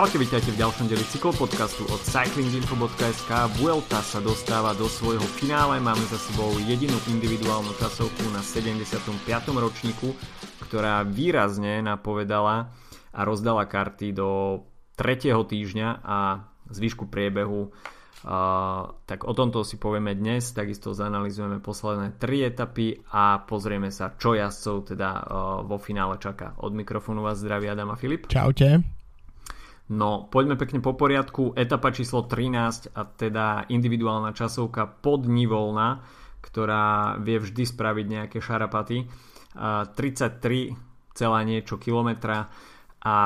Čaute, vítajte v ďalšom deli cyklopodcastu od cyclinginfo.sk. Vuelta sa dostáva do svojho finále. Máme za sebou jedinú individuálnu časovku na 75. ročníku, ktorá výrazne napovedala a rozdala karty do 3. týždňa a zvyšku priebehu Uh, tak o tomto si povieme dnes, takisto zanalizujeme posledné tri etapy a pozrieme sa, čo jazdcov teda uh, vo finále čaká. Od mikrofónu vás zdraví Adam a Filip. Čaute. No, poďme pekne po poriadku. Etapa číslo 13 a teda individuálna časovka pod Nivolna, ktorá vie vždy spraviť nejaké šarapaty. Uh, 33 celá niečo kilometra a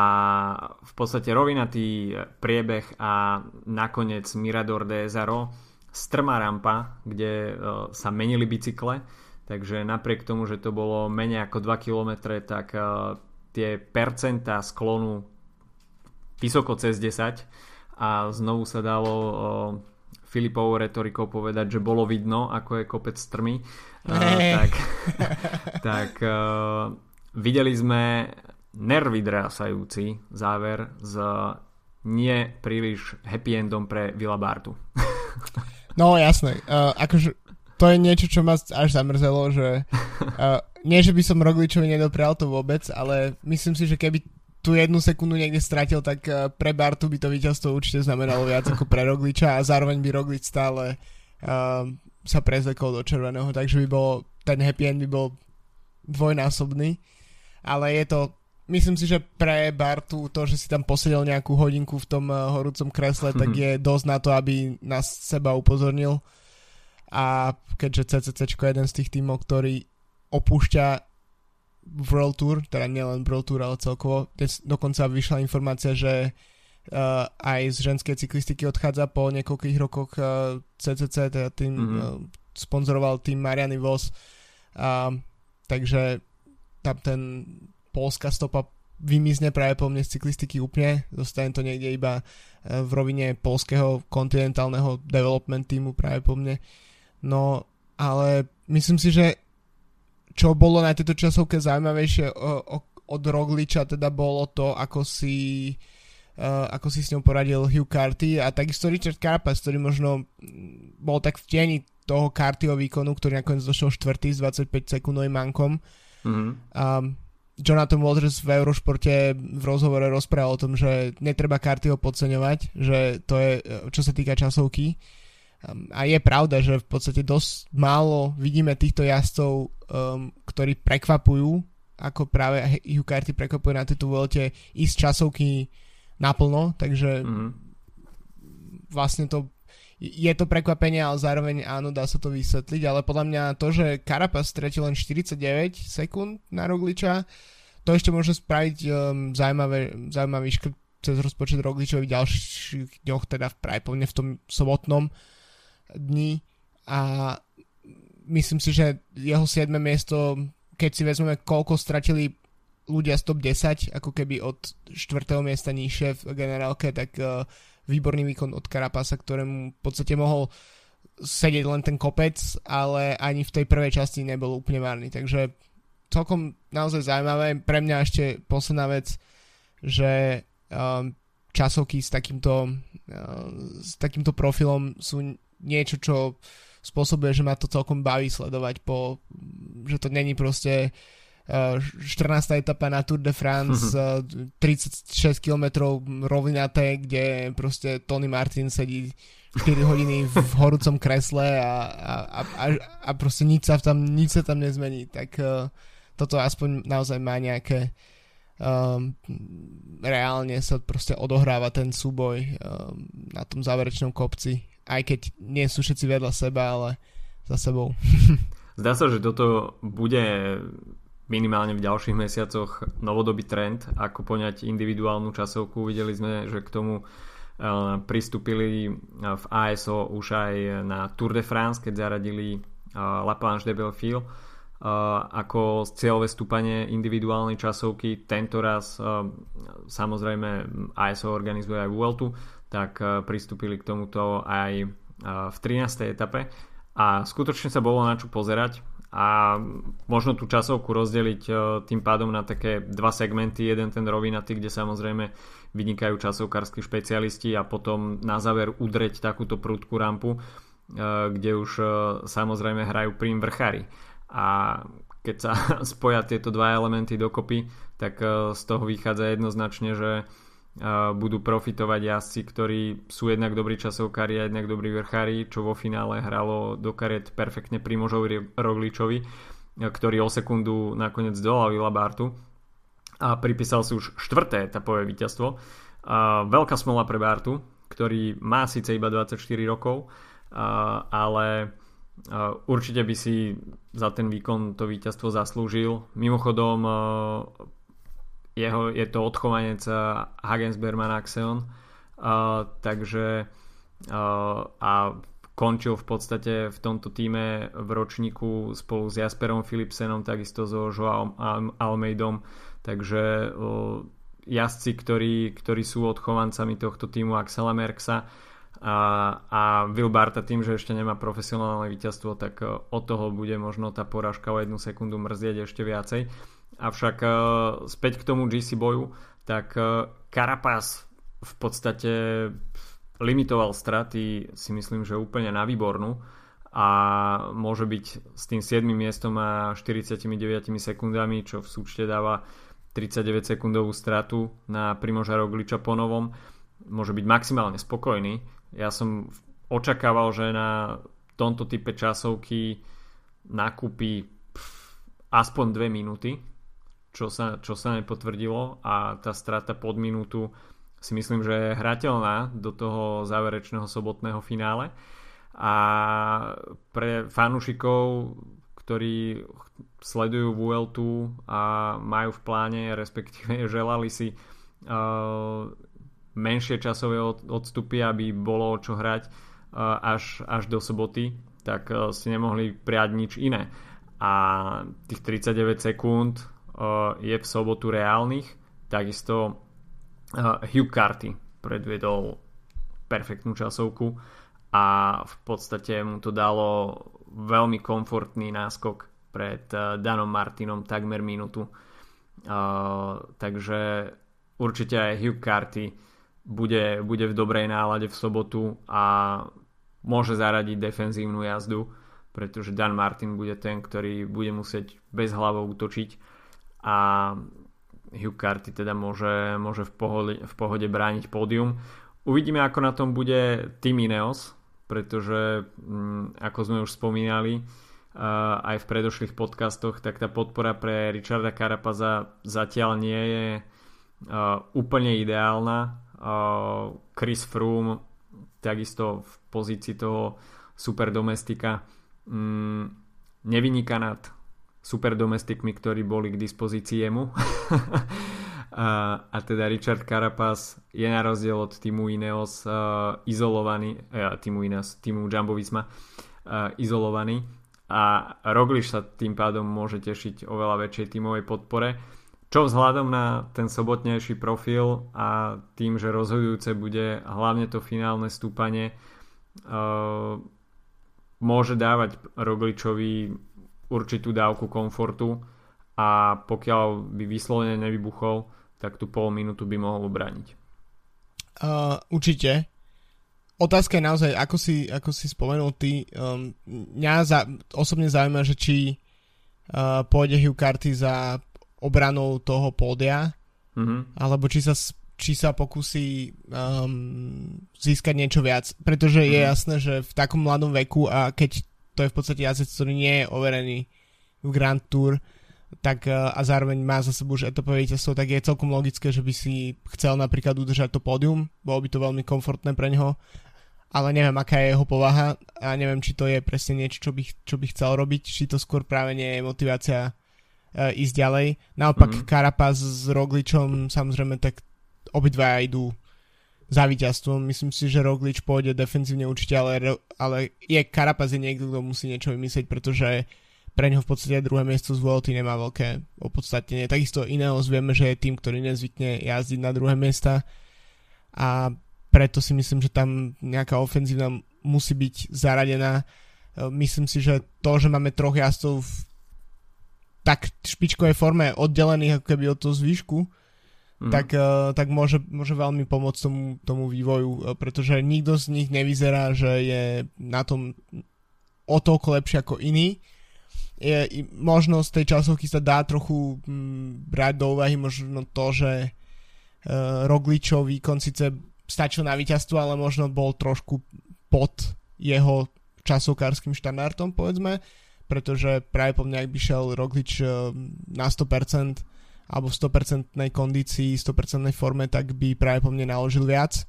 v podstate rovinatý priebeh a nakoniec Mirador de Zaro strmá rampa, kde e, sa menili bicykle, takže napriek tomu, že to bolo menej ako 2 km, tak e, tie percentá sklonu vysoko cez 10 a znovu sa dalo Filipovou retorikou povedať, že bolo vidno, ako je kopec strmy. Hey. tak tak videli sme nervy drásajúci záver s nie príliš happy endom pre Vila Bartu. no jasné, uh, akože to je niečo, čo ma až zamrzelo, že uh, nie, že by som Rogličovi nedoprial to vôbec, ale myslím si, že keby tú jednu sekundu niekde stratil, tak uh, pre Bartu by to víťazstvo určite znamenalo viac ako pre Rogliča a zároveň by Roglič stále uh, sa prezekol do červeného, takže by bol, ten happy end by bol dvojnásobný, ale je to myslím si, že pre Bartu to, že si tam posedel nejakú hodinku v tom uh, horúcom kresle, mm-hmm. tak mhm. je dosť na to, aby nás seba upozornil. A keďže CCC je jeden z tých tímov, ktorý opúšťa World Tour, teda nielen World Tour, ale celkovo, dnes dokonca vyšla informácia, že uh, aj z ženskej cyklistiky odchádza po niekoľkých rokoch uh, CCC, teda tým mm-hmm. uh, sponzoroval tým Mariany Vos. Uh, takže tam ten polská stopa vymizne práve po mne z cyklistiky úplne, zostane to niekde iba v rovine polského kontinentálneho development týmu práve po mne. No, ale myslím si, že čo bolo na tejto časovke zaujímavejšie od Rogliča, teda bolo to, ako si uh, ako si s ňou poradil Hugh Carty a takisto Richard Carapaz, ktorý možno bol tak v tieni toho Cartyho výkonu, ktorý nakoniec došiel štvrtý s 25 sekundovým mankom. Mm-hmm. Um, Jonathan Walters v Eurošporte v rozhovore rozprával o tom, že netreba karty ho podceňovať, že to je, čo sa týka časovky. Um, a je pravda, že v podstate dosť málo vidíme týchto jazdcov, um, ktorí prekvapujú, ako práve Hugh Carty prekvapuje na tejto volte ísť časovky naplno, takže mm. vlastne to je to prekvapenie, ale zároveň áno, dá sa to vysvetliť, ale podľa mňa to, že Carapaz stretil len 49 sekúnd na Rogliča, to ešte môže spraviť um, zaujímavé, zaujímavý škrt cez rozpočet Rogličovi v ďalších dňoch, teda práve v tom sobotnom dni a myslím si, že jeho 7. miesto, keď si vezmeme, koľko stratili ľudia z top 10, ako keby od 4. miesta nižšie v generálke, tak uh, výborný výkon od Karapasa, ktorému v podstate mohol sedieť len ten kopec, ale ani v tej prvej časti nebol úplne márny. Takže celkom naozaj zaujímavé. Pre mňa ešte posledná vec, že um, časovky s takýmto, uh, s takýmto profilom sú niečo, čo spôsobuje, že ma to celkom baví sledovať po, že to není proste 14. etapa na Tour de France, 36 km rovinaté, kde proste Tony Martin sedí 4 hodiny v horúcom kresle a, a, a, a proste nič sa tam, nič sa tam nezmení. Tak uh, toto aspoň naozaj má nejaké um, reálne sa proste odohráva ten súboj um, na tom záverečnom kopci. Aj keď nie sú všetci vedľa seba, ale za sebou. Zdá sa, že toto bude minimálne v ďalších mesiacoch novodobý trend, ako poňať individuálnu časovku. Videli sme, že k tomu eh, pristúpili eh, v ASO už aj na Tour de France, keď zaradili eh, La Planche de Belfield ako cieľové stúpanie individuálnej časovky. Tento raz samozrejme ASO organizuje aj Vueltu, tak pristúpili k tomuto aj v 13. etape a skutočne sa bolo na čo pozerať a možno tú časovku rozdeliť tým pádom na také dva segmenty, jeden ten rovinatý, kde samozrejme vynikajú časovkársky špecialisti a potom na záver udreť takúto prúdku rampu, kde už samozrejme hrajú prím vrchári. A keď sa spoja tieto dva elementy dokopy, tak z toho vychádza jednoznačne, že budú profitovať jazdci, ktorí sú jednak dobrí časovkári a jednak dobrí vrchári, čo vo finále hralo do kariet perfektne Primožovi Rogličovi, ktorý o sekundu nakoniec dolal Bartu a pripísal si už štvrté etapové víťazstvo. Veľká smola pre Bartu, ktorý má síce iba 24 rokov, ale určite by si za ten výkon to víťazstvo zaslúžil. Mimochodom jeho, je to odchovanec eh, Hagensberman Axeon uh, takže uh, a končil v podstate v tomto týme v ročníku spolu s Jasperom Philipsenom, takisto so Joao Almeidom, takže uh, jazdci, ktorí, ktorí sú odchovancami tohto týmu Axela Merksa a, a Will Barta tým, že ešte nemá profesionálne víťazstvo, tak od toho bude možno tá porážka o jednu sekundu mrzieť ešte viacej. Avšak uh, späť k tomu GC boju, tak uh, Carapaz v podstate limitoval straty si myslím, že úplne na výbornú a môže byť s tým 7. miestom a 49 sekundami, čo v súčte dáva 39 sekundovú stratu na Primoža Rogliča po môže byť maximálne spokojný. Ja som očakával, že na tomto type časovky nakúpi aspoň 2 minúty, čo sa, čo sa nepotvrdilo a tá strata pod minútu si myslím, že je hrateľná do toho záverečného sobotného finále a pre fanúšikov, ktorí sledujú Vueltu a majú v pláne, respektíve želali si uh, menšie časové odstupy, aby bolo čo hrať uh, až, až do soboty, tak uh, si nemohli prijať nič iné. A tých 39 sekúnd je v sobotu reálnych. Takisto Hugh Carty predviedol perfektnú časovku a v podstate mu to dalo veľmi komfortný náskok pred Danom Martinom takmer minútu. Takže určite aj Hugh Carty bude, bude v dobrej nálade v sobotu a môže zaradiť defenzívnu jazdu, pretože Dan Martin bude ten, ktorý bude musieť bez hlavou útočiť a Hugh Carty teda môže, môže v, pohode, v pohode brániť pódium. Uvidíme, ako na tom bude Team Ineos, pretože mm, ako sme už spomínali uh, aj v predošlých podcastoch, tak tá podpora pre Richarda Carapaza zatiaľ nie je uh, úplne ideálna. Uh, Chris Froome takisto v pozícii toho super domestika um, nevyniká nad super domestikmi, ktorí boli k dispozícii jemu. a, a teda Richard Carapaz je na rozdiel od týmu Ineos uh, izolovaný, uh, týmu Ineos, týmu Jumbo uh, izolovaný a Roglič sa tým pádom môže tešiť oveľa väčšej tímovej podpore. Čo vzhľadom na ten sobotnejší profil a tým, že rozhodujúce bude hlavne to finálne stúpanie, uh, môže dávať Rogličovi určitú dávku komfortu a pokiaľ by vyslovene nevybuchol, tak tú pol minútu by mohol obraniť. Uh, určite. Otázka je naozaj, ako si, ako si spomenul ty, um, mňa za, osobne zaujíma, že či uh, pôjde Hugh Carty za obranou toho pódia, mm-hmm. alebo či sa, či sa pokusí um, získať niečo viac. Pretože mm-hmm. je mhm. jasné, že v takom mladom veku a keď to je v podstate jazdec, ktorý nie je overený v Grand Tour tak, e, a zároveň má za sebou už etopové víťazstvo, tak je celkom logické, že by si chcel napríklad udržať to pódium, bolo by to veľmi komfortné pre neho, ale neviem, aká je jeho povaha a neviem, či to je presne niečo, čo by, čo by chcel robiť, či to skôr práve nie je motivácia uh, ísť ďalej. Naopak mm-hmm. Carapaz s Rogličom samozrejme tak obidvaja idú za víťazstvom. Myslím si, že Roglič pôjde defenzívne určite, ale, ale je Karapaz je niekto, kto musí niečo vymyslieť, pretože pre neho v podstate druhé miesto z Vuelty nemá veľké opodstatnenie. Takisto Ineos vieme, že je tým, ktorý nezvykne jazdiť na druhé miesta a preto si myslím, že tam nejaká ofenzívna musí byť zaradená myslím si, že to, že máme troch jazdcov v tak špičkovej forme oddelených ako keby od toho zvýšku, mm. tak, uh, tak môže, môže veľmi pomôcť tomu, tomu vývoju, pretože nikto z nich nevyzerá, že je na tom o toľko lepšie ako iný. Je, možno z tej časovky sa dá trochu m, brať do úvahy možno to, že uh, Rogličov výkon síce stačil na víťazstvo, ale možno bol trošku pod jeho časovkárským štandardom, povedzme pretože práve po mne, ak by šiel Roglič eh, na 100% alebo v 100% kondícii, 100% forme, tak by práve po mne naložil viac.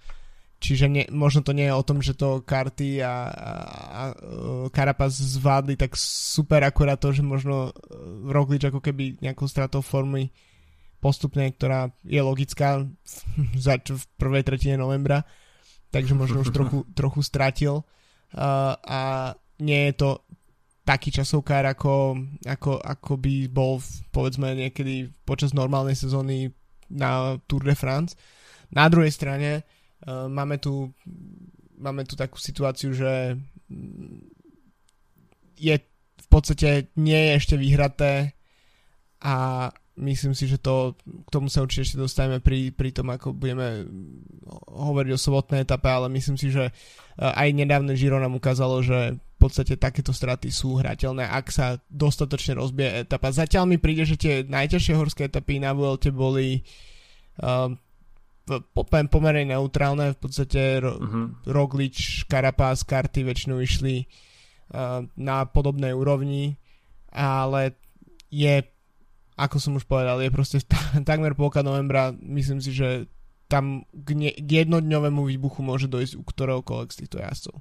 Čiže ne, možno to nie je o tom, že to karty a, a, a eh, Karapaz zvládli tak super, akurát to, že možno eh, Roglič ako keby nejakou stratou formy postupne, ktorá je logická v, v prvej tretine novembra, takže možno už trochu, trochu stratil uh, a nie je to taký časovkár, ako, ako, ako by bol povedzme niekedy počas normálnej sezóny na Tour de France. Na druhej strane uh, máme, tu, máme tu takú situáciu, že je v podstate nie je ešte vyhraté a myslím si, že to, k tomu sa určite ešte dostaneme pri, pri tom, ako budeme hovoriť o sobotnej etape, ale myslím si, že aj nedávne Giro nám ukázalo, že podstate takéto straty sú hrateľné, ak sa dostatočne rozbije etapa. Zatiaľ mi príde, že tie najťažšie horské etapy na Vuelte boli uh, pomerne neutrálne, v podstate ro- uh-huh. Roglič, Carapaz, karty väčšinou išli uh, na podobnej úrovni, ale je, ako som už povedal, je proste t- takmer polka novembra, myslím si, že tam k, ne- k jednodňovému výbuchu môže dojsť u ktoréhokoľvek z týchto jazdcov.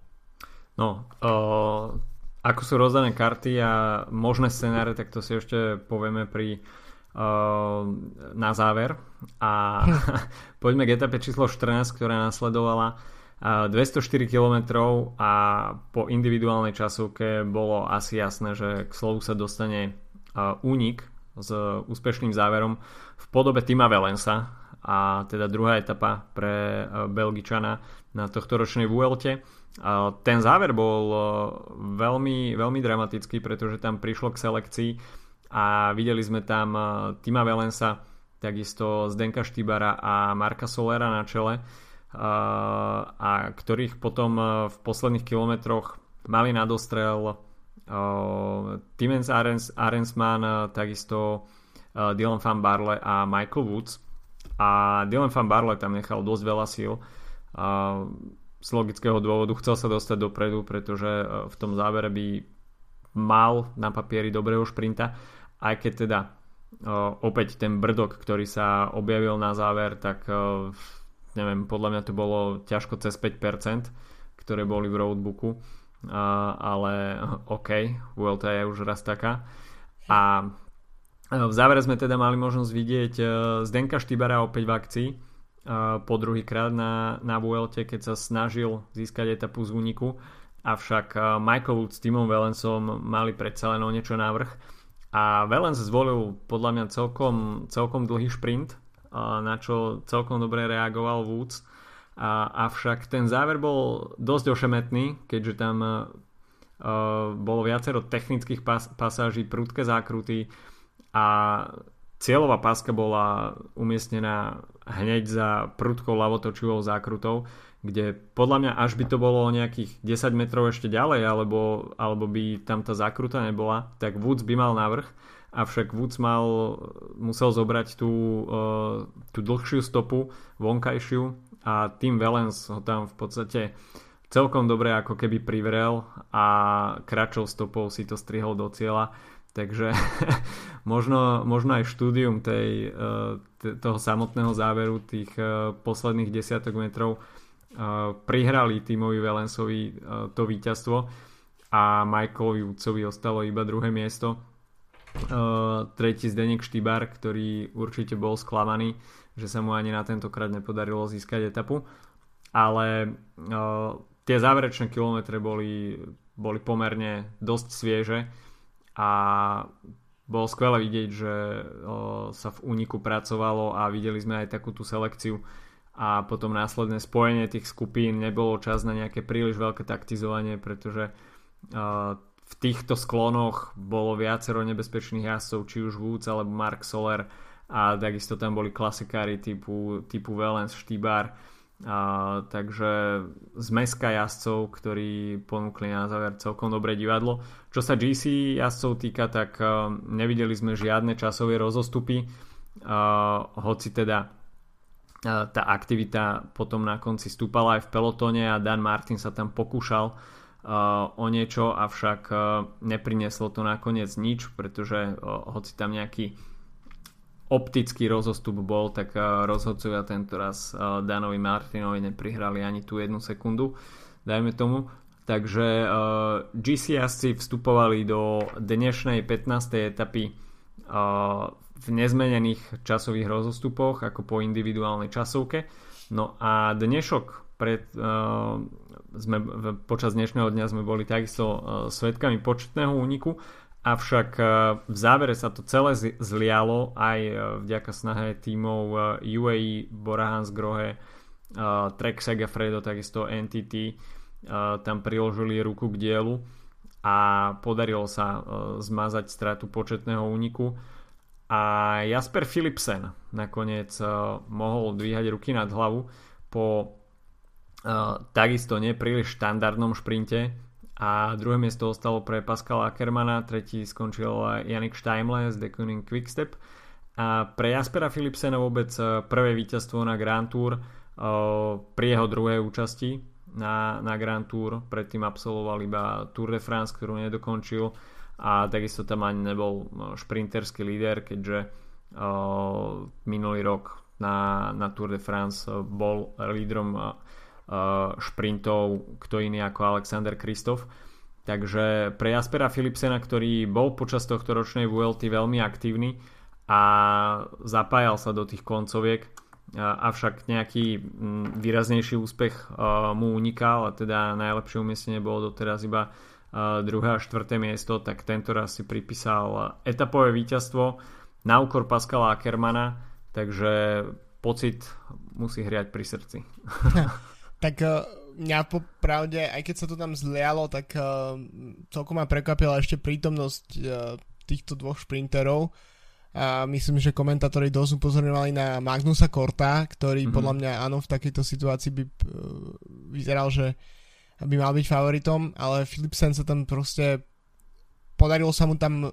No, uh, ako sú rozdané karty a možné scenáre, tak to si ešte povieme pri uh, na záver. A poďme k etape číslo 14, ktorá nasledovala uh, 204 km a po individuálnej časovke bolo asi jasné, že k slovu sa dostane uh, únik s úspešným záverom v podobe Tima Velensa a teda druhá etapa pre Belgičana na tohto ročnej Vuelte ten záver bol e, veľmi, veľmi dramatický, pretože tam prišlo k selekcii a videli sme tam e, Tima Velensa, takisto Zdenka Štýbara a Marka Solera na čele, e, a ktorých potom v posledných kilometroch mali nadostrel Timens Arens, Arensman, takisto Dylan Van Barle a Michael Woods. A Dylan Van Barle tam nechal dosť veľa síl z logického dôvodu chcel sa dostať dopredu, pretože e, v tom závere by mal na papieri dobrého šprinta, aj keď teda e, opäť ten brdok, ktorý sa objavil na záver, tak e, neviem, podľa mňa to bolo ťažko cez 5%, ktoré boli v roadbooku, ale OK, Vuelta je už raz taká. A v závere sme teda mali možnosť vidieť Zdenka Štybara opäť v akcii, po druhý krát na, na Vuelte, keď sa snažil získať etapu z úniku. Avšak Michael Wood s Timom Velensom mali predsa len o niečo návrh. A Velens zvolil podľa mňa celkom, celkom dlhý šprint, na čo celkom dobre reagoval Woods. A, avšak ten záver bol dosť ošemetný, keďže tam uh, bolo viacero technických pas, pasáží, prudké zákruty a cieľová páska bola umiestnená hneď za prudkou lavotočivou zákrutou, kde podľa mňa až by to bolo nejakých 10 metrov ešte ďalej, alebo, alebo by tam tá zákruta nebola, tak Woods by mal navrh, avšak Woods mal, musel zobrať tú, uh, tú dlhšiu stopu, vonkajšiu a tým Valens ho tam v podstate celkom dobre ako keby privrel a kračou stopou si to strihol do cieľa Takže možno, možno aj štúdium tej, eh, toho samotného záveru tých eh, posledných desiatok metrov eh, prihrali týmovi Velensovi to víťazstvo a Michaelovi Woodsovi ostalo iba druhé miesto. Tretí Zdenek Štýbar, ktorý určite bol sklamaný, že sa mu ani na tentokrát nepodarilo získať etapu. Ale tie záverečné kilometre boli, boli pomerne dosť svieže a bolo skvelé vidieť, že sa v úniku pracovalo a videli sme aj takú tú selekciu. A potom následné spojenie tých skupín nebolo čas na nejaké príliš veľké taktizovanie, pretože v týchto sklonoch bolo viacero nebezpečných jazdcov, či už Woods alebo Mark Soler. A takisto tam boli klasikári typu, typu Valens, Štýbar a, takže zmeska jazdcov, ktorí ponúkli na záver celkom dobré divadlo. Čo sa GC jazdcov týka, tak a, nevideli sme žiadne časové rozostupy, a, hoci teda a, tá aktivita potom na konci stúpala aj v pelotóne a Dan Martin sa tam pokúšal o niečo, avšak neprineslo to nakoniec nič, pretože hoci tam nejaký optický rozostup bol, tak rozhodcovia tento raz Danovi Martinovi neprihrali ani tú jednu sekundu, dajme tomu. Takže GC jazdci vstupovali do dnešnej 15. etapy v nezmenených časových rozostupoch ako po individuálnej časovke. No a dnešok pred, sme, počas dnešného dňa sme boli takisto svetkami početného úniku Avšak e, v závere sa to celé zlialo aj e, vďaka snahe tímov UAE, Borahans Grohe, e, Trek Segafredo, takisto NTT tam priložili ruku k dielu a podarilo sa zmazať stratu početného úniku. A Jasper Philipsen nakoniec mohol dvíhať ruky nad hlavu po takisto nepríliš štandardnom šprinte a druhé miesto ostalo pre Pascala Ackermana, tretí skončil Janik Steimle z The Kuning Quickstep. A pre Jaspera Philipsena vôbec eh, prvé víťazstvo na Grand Tour eh, pri jeho druhej účasti na, na Grand Tour, predtým absolvoval iba Tour de France, ktorú nedokončil. A takisto tam ani nebol eh, šprinterský líder, keďže minulý rok na, na Tour de France bol lídrom šprintov kto iný ako Alexander Kristof. Takže pre Jaspera Philipsena, ktorý bol počas tohto ročnej VLT veľmi aktívny a zapájal sa do tých koncoviek, avšak nejaký výraznejší úspech mu unikal a teda najlepšie umiestnenie bolo doteraz iba druhé a štvrté miesto, tak tento raz si pripísal etapové víťazstvo na úkor Pascala Ackermana, takže pocit musí hriať pri srdci. tak uh, mňa popravde, aj keď sa to tam zlialo, tak uh, celkom ma prekvapila ešte prítomnosť uh, týchto dvoch šprinterov. A myslím, že komentátori dosť upozorňovali na Magnusa Korta, ktorý mm-hmm. podľa mňa áno v takejto situácii by uh, vyzeral, že by mal byť favoritom, ale Philipsen sa tam proste podarilo sa mu tam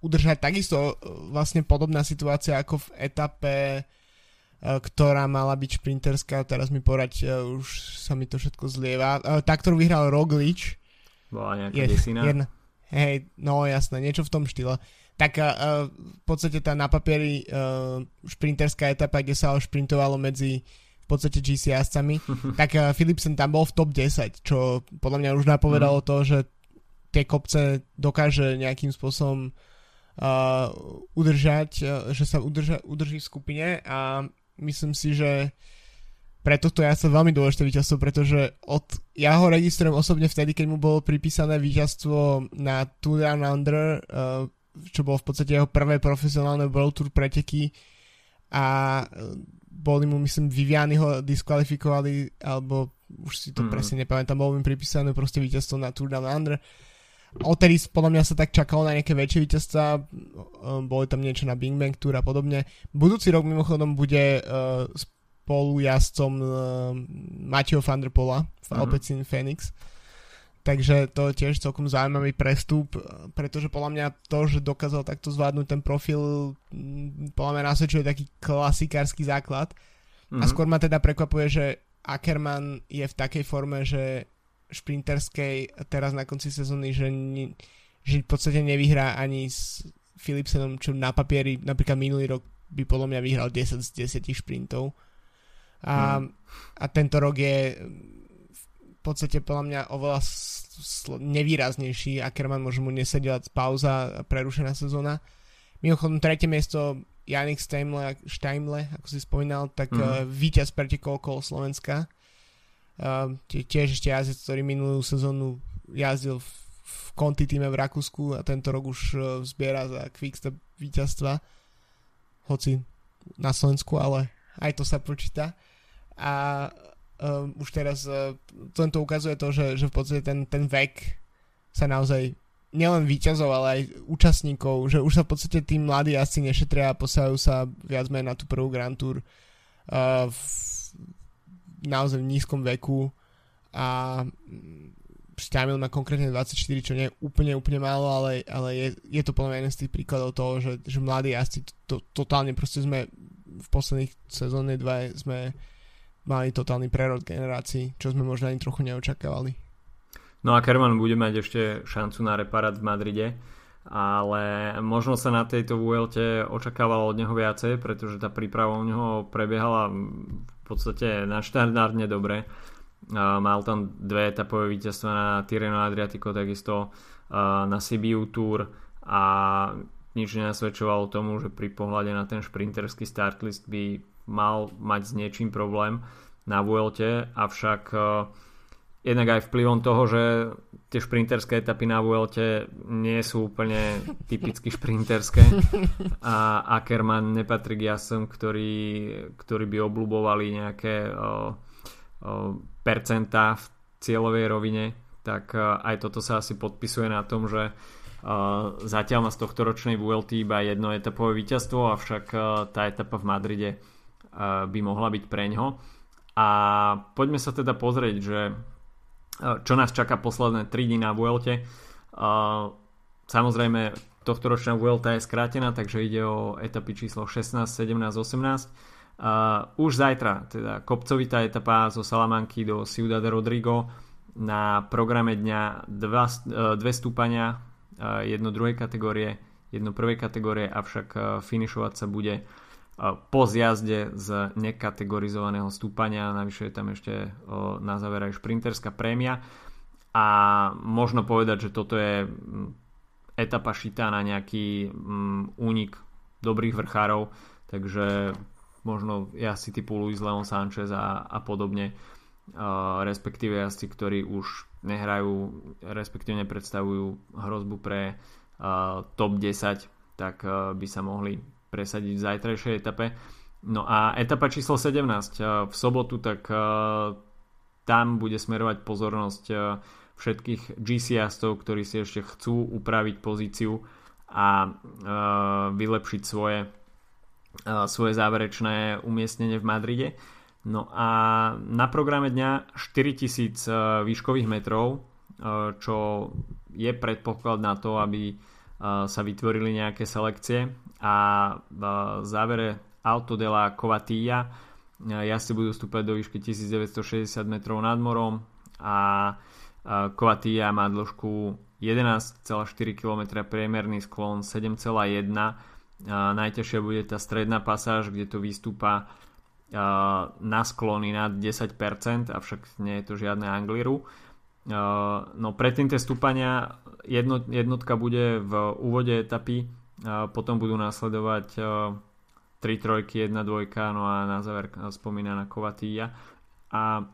udržať takisto vlastne podobná situácia ako v etape ktorá mala byť šprinterská, teraz mi porať, e, už sa mi to všetko zlieva. E, tá, ktorú vyhral Roglič. Bola nejaká je, desina. Jedna, hej, no jasné, niečo v tom štýle. Tak uh, v podstate tá na papieri uh, šprinterská etapa, kde sa šprintovalo medzi v podstate GC jazdcami, tak uh, Philipsen tam bol v top 10, čo podľa mňa už napovedalo mm. to, že tie kopce dokáže nejakým spôsobom uh, udržať, uh, že sa udrža, udrží v skupine a myslím si, že pre tohto ja som veľmi dôležité víťazstvo, pretože od, ja ho registrujem osobne vtedy, keď mu bolo pripísané víťazstvo na Tour Down Under, uh, čo bolo v podstate jeho prvé profesionálne World Tour preteky a uh, boli mu, myslím, Viviany ho diskvalifikovali, alebo už si to mm. presne nepamätám, bolo mi pripísané proste víťazstvo na Tour Down Under. Odtedy podľa mňa sa tak čakalo na nejaké väčšie víťazstva, boli tam niečo na Bing Bang Tour a podobne. Budúci rok mimochodom bude uh, spolu jazdcom uh, Mateo van der Pola v uh-huh. Alpecin Phoenix. Takže to je tiež celkom zaujímavý prestup, pretože podľa mňa to, že dokázal takto zvládnuť ten profil, podľa mňa nasvedčuje taký klasikársky základ. Uh-huh. A mhm. skôr ma teda prekvapuje, že Ackerman je v takej forme, že šprinterskej teraz na konci sezóny, že, že v podstate nevyhrá ani s Philipsenom, čo na papieri napríklad minulý rok by podľa mňa vyhral 10 z 10 šprintov. A, hmm. a tento rok je v podstate podľa mňa oveľa sl- nevýraznejší. Ackerman môže mu nesediať pauza prerušená sezóna. Mimochodom, tretie miesto Janik Steimle, Steimle, ako si spomínal, tak mm. uh, víťaz pretekol okolo Slovenska. Tiež ešte jazdec, ktorý minulú sezónu jazdil v, v Conti týme v Rakúsku a tento rok už uh, zbiera za Quickstep víťazstva. Hoci na Slovensku, ale aj to sa počíta. A um, už teraz uh, to ukazuje to, že, že v podstate ten, ten vek sa naozaj nielen výťazov, ale aj účastníkov, že už sa v podstate tí mladí asi nešetria a posajú sa viac menej na tú prvú Grand Tour uh, v naozaj v nízkom veku a Stamil má konkrétne 24, čo nie je úplne, úplne málo, ale, ale je, je to podľa jeden z tých príkladov toho, že, že mladí jazdci to, to, totálne proste sme v posledných sezóne dva sme mali totálny prerod generácií, čo sme možno ani trochu neočakávali. No a Kerman bude mať ešte šancu na reparát v Madride, ale možno sa na tejto Vuelte očakávalo od neho viacej, pretože tá príprava u neho prebiehala podstate naštandardne dobre. Mal tam dve etapové víťazstva na Tirreno Adriatico, takisto na Sibiu Tour a nič nenasvedčovalo tomu, že pri pohľade na ten šprinterský startlist by mal mať s niečím problém na Vuelte, avšak jednak aj vplyvom toho, že tie šprinterské etapy na Vuelte nie sú úplne typicky šprinterské a Ackermann nepatrí k jasom, ktorí, ktorí by obľubovali nejaké o, o, percentá v cieľovej rovine, tak aj toto sa asi podpisuje na tom, že Uh, zatiaľ má z tohto ročnej VLT iba jedno etapové víťazstvo, avšak uh, tá etapa v Madride uh, by mohla byť pre ňo. A poďme sa teda pozrieť, že čo nás čaká posledné 3 dní na Vuelte. Samozrejme, tohto ročná Vuelta je skrátená, takže ide o etapy číslo 16, 17, 18. Už zajtra, teda kopcovitá etapa zo Salamanky do Ciudad Rodrigo na programe dňa dva, dve stúpania, jedno druhej kategórie, jedno prvej kategórie, avšak finišovať sa bude po zjazde z nekategorizovaného stúpania, navyše je tam ešte na záver aj šprinterská prémia. A možno povedať, že toto je etapa šitá na nejaký únik dobrých vrchárov, takže možno si typu Luis Leon Sanchez a, a podobne, respektíve jazdci, ktorí už nehrajú, respektíve nepredstavujú hrozbu pre top 10, tak by sa mohli presadiť v zajtrajšej etape. No a etapa číslo 17 eh, v sobotu, tak eh, tam bude smerovať pozornosť eh, všetkých GC jazdcov, ktorí si ešte chcú upraviť pozíciu a vylepšiť svoje, svoje záverečné umiestnenie v Madride. No a na programe dňa 4000 výškových metrov, čo je predpoklad na to, aby sa vytvorili nejaké selekcie a v závere Alto de la Covatilla jazdci budú stúpať do výšky 1960 metrov nad morom a Covatilla má dĺžku 11,4 km, priemerný sklon 7,1 najťažšia bude tá stredná pasáž, kde to vystúpa na sklony nad 10%, avšak nie je to žiadne Angliru. No predtým tie stúpania jednotka bude v úvode etapy potom budú následovať 3 e, trojky, 1 dvojka, no a na záver spomínaná Kovatýja. A e,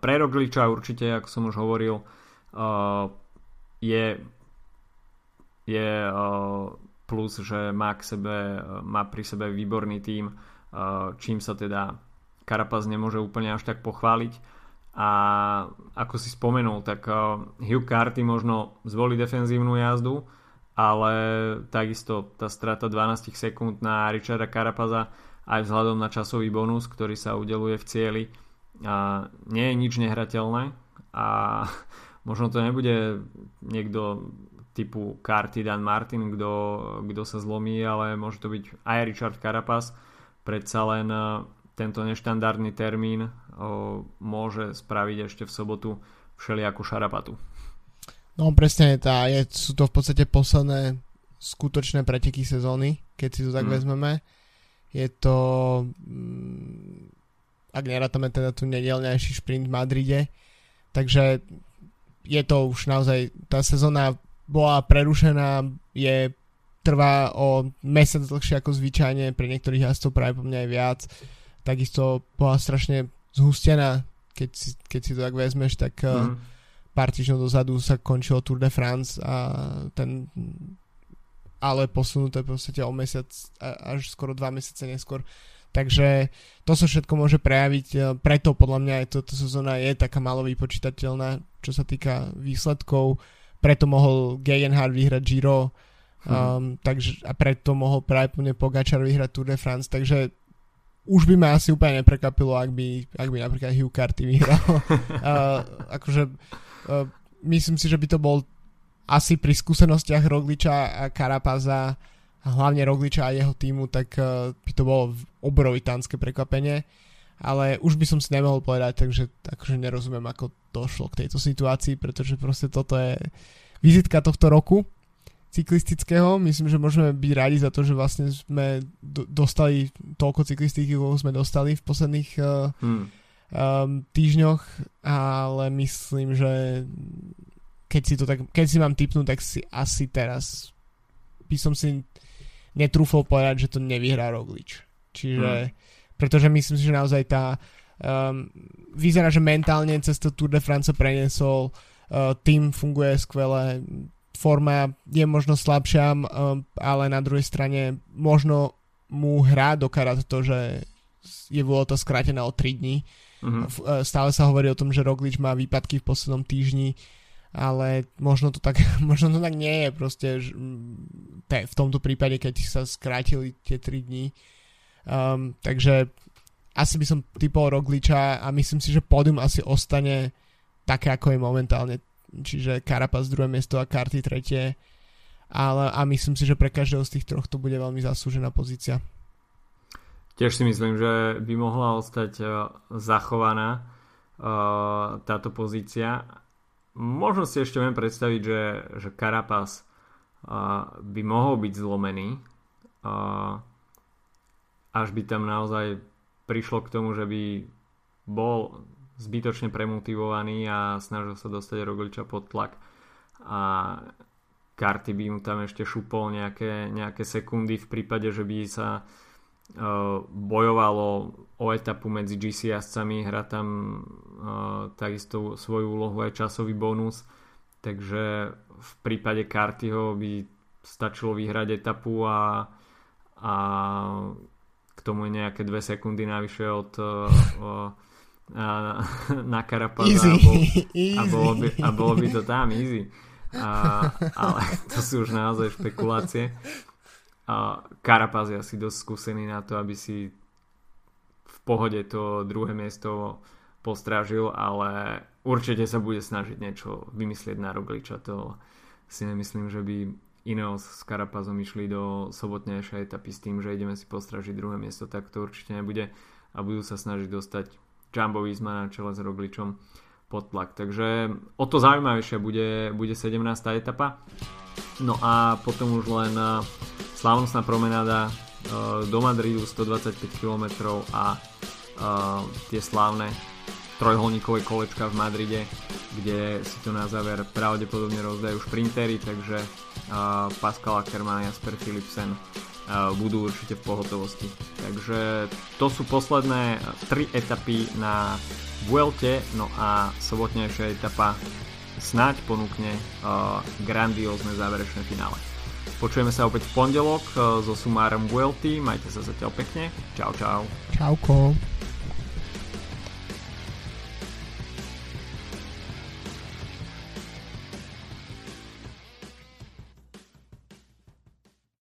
pre Rogliča určite, ako som už hovoril, e, je, je plus, že má, k sebe, má pri sebe výborný tím, čím sa teda Karapaz nemôže úplne až tak pochváliť. A ako si spomenul, tak Hugh Carty možno zvolí defenzívnu jazdu, ale takisto tá strata 12 sekúnd na Richarda Karapaza aj vzhľadom na časový bonus, ktorý sa udeluje v cieli a nie je nič nehrateľné a možno to nebude niekto typu Carty Dan Martin, kto, kto sa zlomí, ale môže to byť aj Richard Carapaz. Predsa len tento neštandardný termín o, môže spraviť ešte v sobotu všelijakú šarapatu. No presne, tá, je, sú to v podstate posledné skutočné preteky sezóny, keď si to tak mm. vezmeme. Je to, mm, ak nerátame teda tu nedelňajší šprint v Madride, takže je to už naozaj, tá sezóna bola prerušená, je trvá o mesiac dlhšie ako zvyčajne, pre niektorých jazdcov práve po mňa aj viac. Takisto bola strašne zhustená, keď si, keď si to tak vezmeš, tak mm pár týždňov dozadu sa končilo Tour de France a ten ale posunuté v podstate o mesiac až skoro dva mesiace neskôr Takže to sa všetko môže prejaviť, preto podľa mňa aj toto sezóna je taká malo vypočítateľná, čo sa týka výsledkov, preto mohol Gegenhardt vyhrať Giro, um, hmm. takže, a preto mohol pravdepodobne Pogačar vyhrať Tour de France, takže už by ma asi úplne neprekapilo, ak by, ak by napríklad Hugh Carty vyhral. uh, akože uh, myslím si, že by to bol asi pri skúsenostiach Rogliča a Karapaza hlavne Rogliča a jeho týmu, tak uh, by to bolo obrovitánske prekvapenie. Ale už by som si nemohol povedať, takže akože nerozumiem, ako došlo k tejto situácii, pretože proste toto je vizitka tohto roku cyklistického. Myslím, že môžeme byť radi za to, že vlastne sme do, dostali toľko cyklistiky, koľko sme dostali v posledných uh, hmm. Um, týždňoch, ale myslím, že keď si to tak, keď si mám typnúť, tak si asi teraz by som si netrúfol povedať, že to nevyhrá Roglič. Čiže, hmm. pretože myslím si, že naozaj tá um, vyzerá, že mentálne cez to Tour de France preniesol, uh, tým funguje skvelé, forma je možno slabšia, um, ale na druhej strane možno mu hrá do karát to, že je to skrátené o 3 dní. Uh-huh. Stále sa hovorí o tom, že Roglič má výpadky v poslednom týždni ale možno to tak, možno to tak nie je proste te, v tomto prípade, keď sa skrátili tie 3 dní. Um, takže asi by som typol Rogliča a myslím si, že pódium asi ostane také, ako je momentálne. Čiže Carapaz druhé miesto a Karty tretie. Ale, a myslím si, že pre každého z tých troch to bude veľmi zaslúžená pozícia. Tiež si myslím, že by mohla ostať uh, zachovaná uh, táto pozícia. Možno si ešte viem predstaviť, že, že Carapaz uh, by mohol byť zlomený, až by tam naozaj prišlo k tomu, že by bol zbytočne premotivovaný a snažil sa dostať Rogliča pod tlak a karty by mu tam ešte šupol nejaké, nejaké sekundy v prípade, že by sa uh, bojovalo o etapu medzi GC jazdcami, hrá tam uh, takisto svoju úlohu aj časový bonus, takže v prípade Kartyho by stačilo vyhrať etapu a, a k tomu nejaké dve sekundy navyše od uh, uh, na Karapaza a, bol, a, bolo by, a bolo by to tam easy. A, ale to sú už naozaj špekulácie. A Karapaz je asi dosť skúsený na to, aby si pohode to druhé miesto postrážil, ale určite sa bude snažiť niečo vymyslieť na Rogliča. To si nemyslím, že by Ineos s Karapazom išli do sobotnejšej etapy s tým, že ideme si postražiť druhé miesto, tak to určite nebude a budú sa snažiť dostať Jumbo Visma na čele s Rogličom pod tlak. Takže o to zaujímavejšia bude, bude 17. etapa. No a potom už len slávnostná promenáda Eh, do Madridu 125 km a uh, tie slávne trojholníkové kolečka v Madride, kde si to na záver pravdepodobne rozdajú šprintery, takže uh, Pascal Ackermann a Jasper Philipsen budú určite v pohotovosti. Takže to sú posledné tri etapy na Vuelte, no a sobotnejšia etapa snáď ponúkne grandiózne záverečné finále. Počujeme sa opäť v pondelok eh, so sumárom Vuelty. Majte sa zatiaľ pekne. Čau, čau. Čauko.